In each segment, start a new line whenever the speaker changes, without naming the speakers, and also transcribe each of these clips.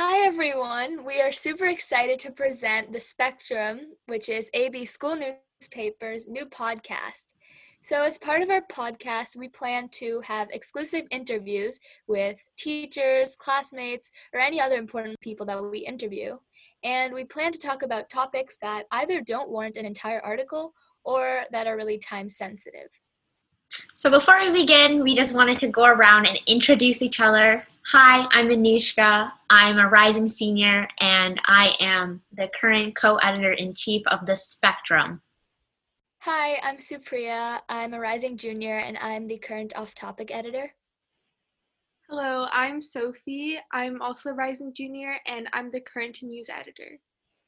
Hi, everyone. We are super excited to present The Spectrum, which is AB School Newspaper's new podcast. So, as part of our podcast, we plan to have exclusive interviews with teachers, classmates, or any other important people that we interview. And we plan to talk about topics that either don't warrant an entire article or that are really time sensitive.
So before we begin, we just wanted to go around and introduce each other. Hi, I'm Anushka. I'm a rising senior and I am the current co-editor in chief of The Spectrum.
Hi, I'm Supriya. I'm a rising junior and I'm the current off-topic editor.
Hello, I'm Sophie. I'm also a rising junior and I'm the current news editor.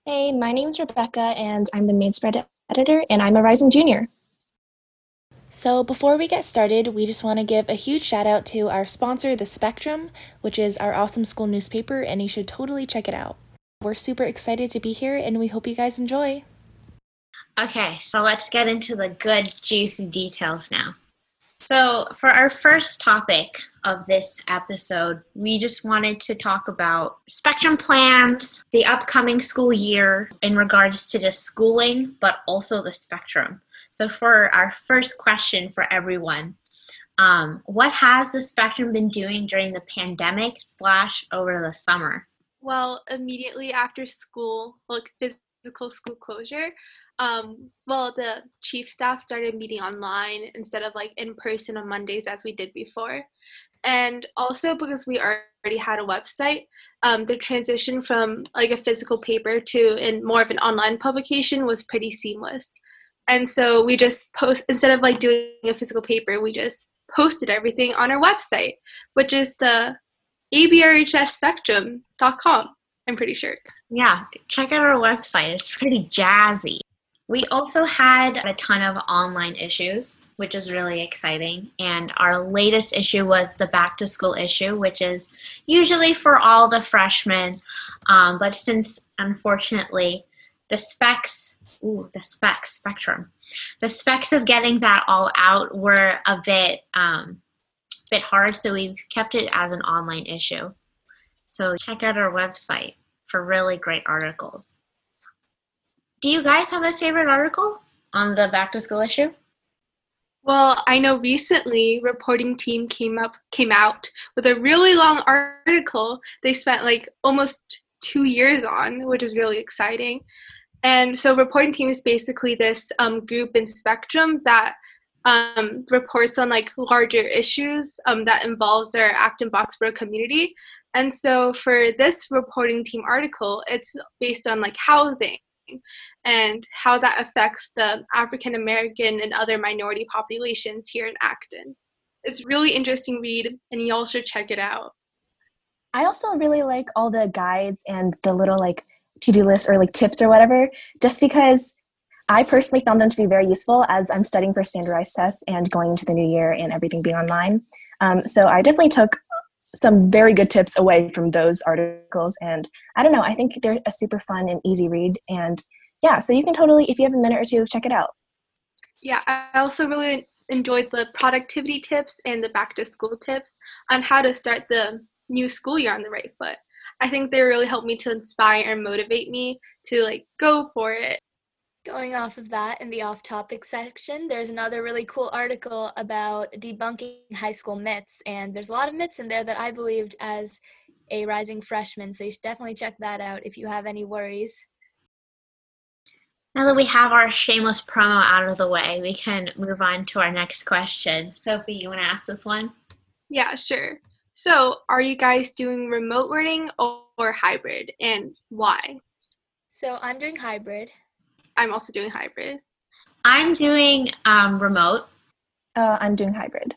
Hey, my name is Rebecca and I'm the main spread editor and I'm a rising junior.
So, before we get started, we just want to give a huge shout out to our sponsor, The Spectrum, which is our awesome school newspaper, and you should totally check it out. We're super excited to be here, and we hope you guys enjoy.
Okay, so let's get into the good, juicy details now. So, for our first topic of this episode, we just wanted to talk about spectrum plans, the upcoming school year in regards to just schooling, but also the spectrum. So, for our first question for everyone, um, what has the spectrum been doing during the pandemic slash over the summer?
Well, immediately after school, like physical school closure, um, well, the chief staff started meeting online instead of like in person on Mondays as we did before. And also because we already had a website, um, the transition from like a physical paper to in more of an online publication was pretty seamless and so we just post instead of like doing a physical paper we just posted everything on our website which is the abrhsspectrum.com i'm pretty sure.
Yeah check out our website. It's pretty jazzy. We also had a ton of online issues which is really exciting. And our latest issue was the back to school issue which is usually for all the freshmen. Um, but since unfortunately the specs ooh, the specs spectrum. The specs of getting that all out were a bit um, bit hard, so we kept it as an online issue. So check out our website for really great articles. Do you guys have a favorite article on the back to school issue?
Well, I know recently reporting team came up came out with a really long article they spent like almost 2 years on, which is really exciting. And so reporting team is basically this um, group in Spectrum that um, reports on like larger issues um, that involves their Acton Boxborough community. And so for this reporting team article, it's based on like housing and how that affects the African American and other minority populations here in Acton. It's really interesting read and y'all should check it out.
I also really like all the guides and the little like to-do lists or like tips or whatever just because i personally found them to be very useful as i'm studying for standardized tests and going into the new year and everything being online um, so i definitely took some very good tips away from those articles. And i don't know i think they're a super fun and easy read. And yeah so you can totally if you have a minute or two check it out.
Yeah i also really enjoyed the productivity tips and the back to school tips on how to start the new school year on the right foot. I think they really helped me to inspire and motivate me to like go for it.
Going off of that, in the off topic section, there's another really cool article about debunking high school myths. And there's a lot of myths in there that I believed as a rising freshman. So you should definitely check that out if you have any worries.
Now that we have our shameless promo out of the way, we can move on to our next question. Sophie, you want to ask this one?
Yeah, sure. So, are you guys doing remote learning or hybrid and why?
So, I'm doing hybrid.
I'm also doing hybrid.
I'm doing um, remote.
Uh, I'm doing hybrid.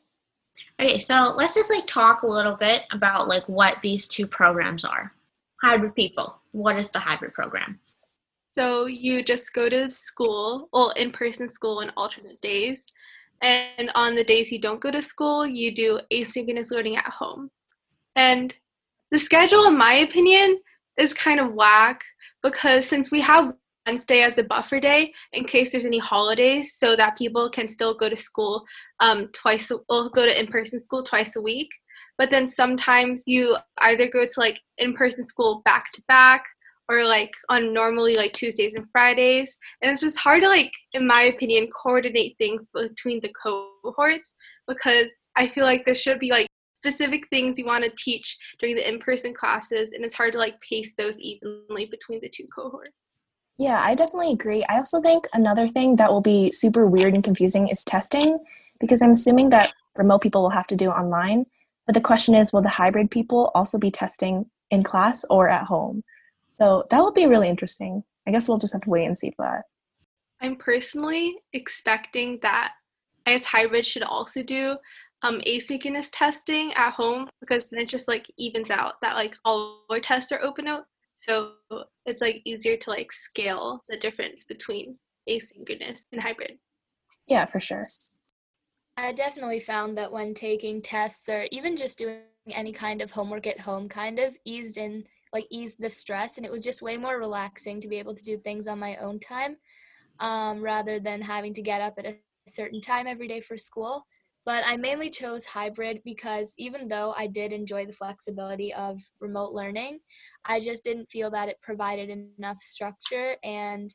Okay, so let's just like talk a little bit about like what these two programs are. Hybrid people. What is the hybrid program?
So you just go to school, well, in-person school on alternate days, and on the days you don't go to school, you do asynchronous learning at home. And the schedule, in my opinion, is kind of whack because since we have Wednesday as a buffer day in case there's any holidays, so that people can still go to school um, twice. Will go to in-person school twice a week. But then sometimes you either go to like in-person school back to back, or like on normally like Tuesdays and Fridays, and it's just hard to like, in my opinion, coordinate things between the cohorts because I feel like there should be like specific things you want to teach during the in-person classes and it's hard to like pace those evenly between the two cohorts
yeah i definitely agree. I also think another thing that will be super weird and confusing is testing because i'm assuming that remote people will have to do online but the question is will the hybrid people also be testing in class or at home? So that will be really interesting. I guess we'll just have to wait and see for that.
I'm personally expecting that as hybrid should also do um, asynchronous testing at home because then it just like evens out that like all our tests are open out. So it's like easier to like scale the difference between asynchronous and hybrid.
Yeah, for sure.
I definitely found that when taking tests or even just doing any kind of homework at home kind of eased in like eased the stress and it was just way more relaxing to be able to do things on my own time um, rather than having to get up at a certain time every day for school but I mainly chose hybrid because even though I did enjoy the flexibility of remote learning, I just didn't feel that it provided enough structure. And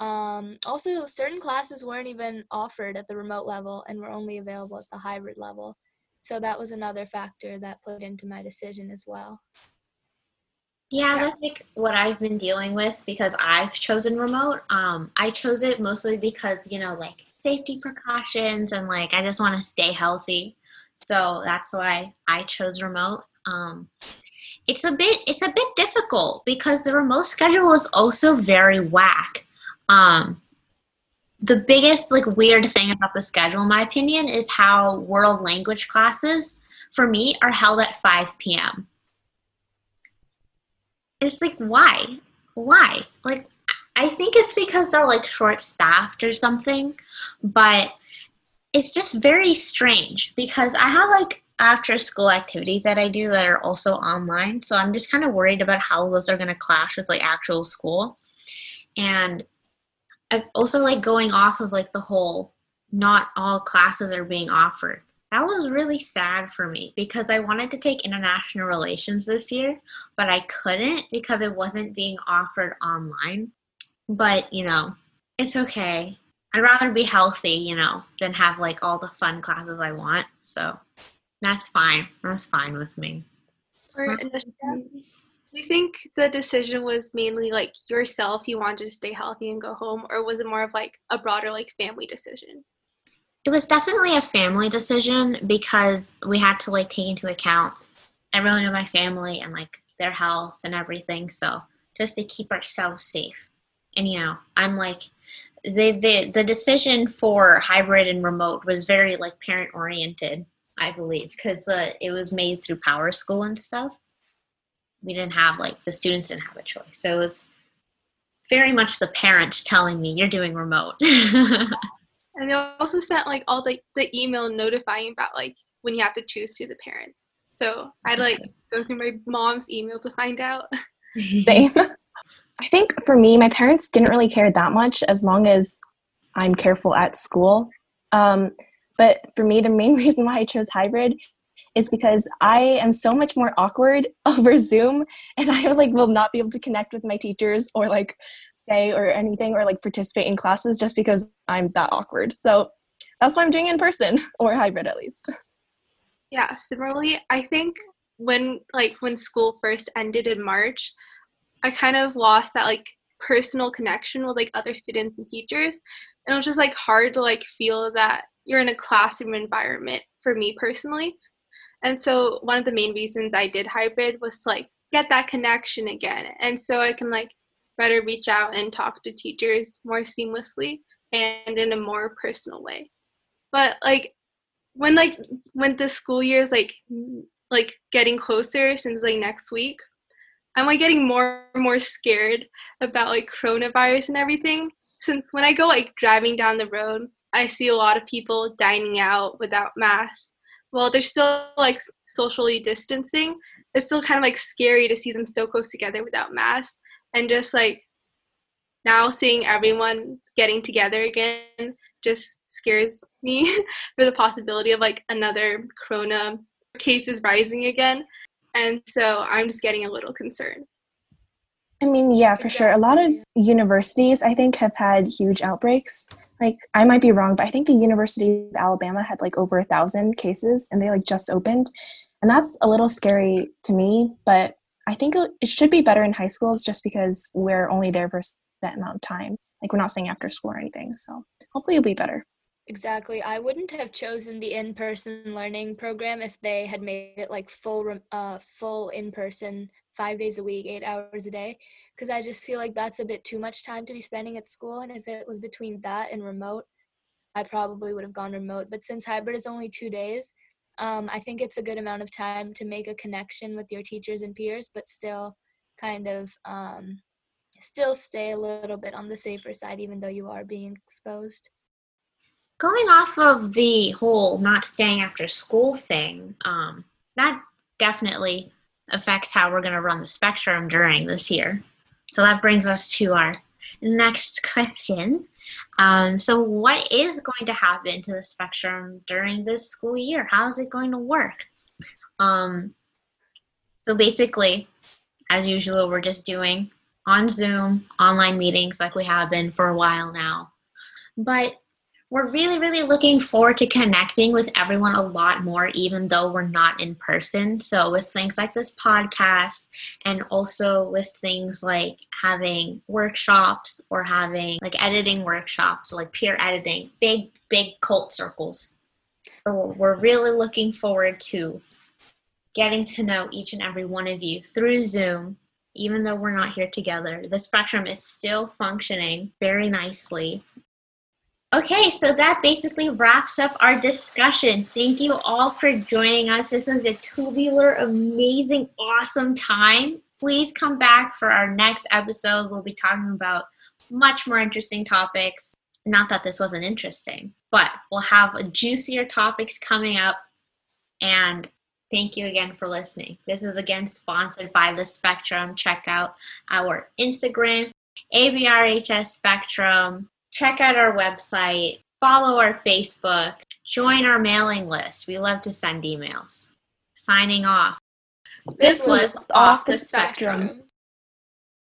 um, also, certain classes weren't even offered at the remote level and were only available at the hybrid level. So that was another factor that played into my decision as well.
Yeah, that's like what I've been dealing with because I've chosen remote. Um, I chose it mostly because, you know, like safety precautions and like I just want to stay healthy. So that's why I chose remote. Um, it's a bit it's a bit difficult because the remote schedule is also very whack. Um, the biggest like weird thing about the schedule, in my opinion, is how world language classes for me are held at 5 p.m. It's like why? Why? Like I think it's because they're like short staffed or something, but it's just very strange because I have like after school activities that I do that are also online. So I'm just kind of worried about how those are going to clash with like actual school. And I also like going off of like the whole not all classes are being offered. That was really sad for me because I wanted to take international relations this year, but I couldn't because it wasn't being offered online. But, you know, it's okay. I'd rather be healthy, you know, than have like all the fun classes I want. So that's fine. That's fine with me.
Or, do uh, you think the decision was mainly like yourself, you wanted to stay healthy and go home, or was it more of like a broader like family decision?
It was definitely a family decision because we had to like take into account everyone in my family and like their health and everything. So just to keep ourselves safe and you know i'm like the the the decision for hybrid and remote was very like parent oriented i believe because uh, it was made through PowerSchool and stuff. We didn't have like the students didn't have a choice. So it was very much the parents telling me you're doing remote.
And they also sent like all the, the email notifying about like when you have to choose to the parents. So i'd like go through my mom's email to find out.
Same I think for me, my parents didn't really care that much as long as I'm careful at school. Um, but for me, the main reason why I chose hybrid is because I am so much more awkward over Zoom and I like will not be able to connect with my teachers or like say or anything or like participate in classes just because I'm that awkward. So that's why I'm doing in person or hybrid at least.
Yeah, similarly, I think when like when school first ended in March, I kind of lost that like personal connection with like other students and teachers. And it was just like hard to like feel that you're in a classroom environment for me personally. And so one of the main reasons I did hybrid was to like get that connection again. And so I can like better reach out and talk to teachers more seamlessly and in a more personal way. But like when like when the school year is like like getting closer since like next week, I'm like getting more and more scared about like coronavirus and everything. Since when I go like driving down the road, I see a lot of people dining out without masks. Well, they're still like socially distancing. It's still kind of like scary to see them so close together without masks and just like now seeing everyone getting together again just scares me for the possibility of like another corona cases rising again. And so I'm just getting a little concerned.
I mean, yeah, for sure. A lot of universities, I think, have had huge outbreaks. Like, I might be wrong, but I think the University of Alabama had like over a thousand cases and they like just opened. And that's a little scary to me, but I think it should be better in high schools just because we're only there for a set amount of time. Like, we're not staying after school or anything. So hopefully it'll be better.
Exactly. I wouldn't have chosen the in-person learning program if they had made it like full uh full in-person 5 days a week, 8 hours a day because I just feel like that's a bit too much time to be spending at school and if it was between that and remote, I probably would have gone remote. But since hybrid is only 2 days, um, I think it's a good amount of time to make a connection with your teachers and peers, but still kind of um, still stay a little bit on the safer side, even though you are being exposed
going off of the whole not staying after school thing, um, that definitely affects how we're going to run the spectrum during this year. So that brings us to our next question. Um, so, what is going to happen to the spectrum during this school year? How is it going to work? Um, so, basically, as usual, we're just doing on Zoom online meetings like we have been for a while now. But we're really, really looking forward to connecting with everyone a lot more, even though we're not in person. So, with things like this podcast, and also with things like having workshops or having like editing workshops, like peer editing, big, big cult circles. So, we're really looking forward to getting to know each and every one of you through Zoom. Even though we're not here together, the spectrum is still functioning very nicely Okay, so that basically wraps up our discussion. Thank you all for joining us. This was a tubular, amazing, awesome time. Please come back for our next episode. We'll be talking about much more interesting topics. Not that this wasn't interesting, but we'll have juicier topics coming up. And thank you again for listening. This was again sponsored by The Spectrum. Check out our Instagram, ABRHS Spectrum check out our website, follow our Facebook, join our mailing list. We love to send emails. Signing off.
This, this was Off the Spectrum. spectrum.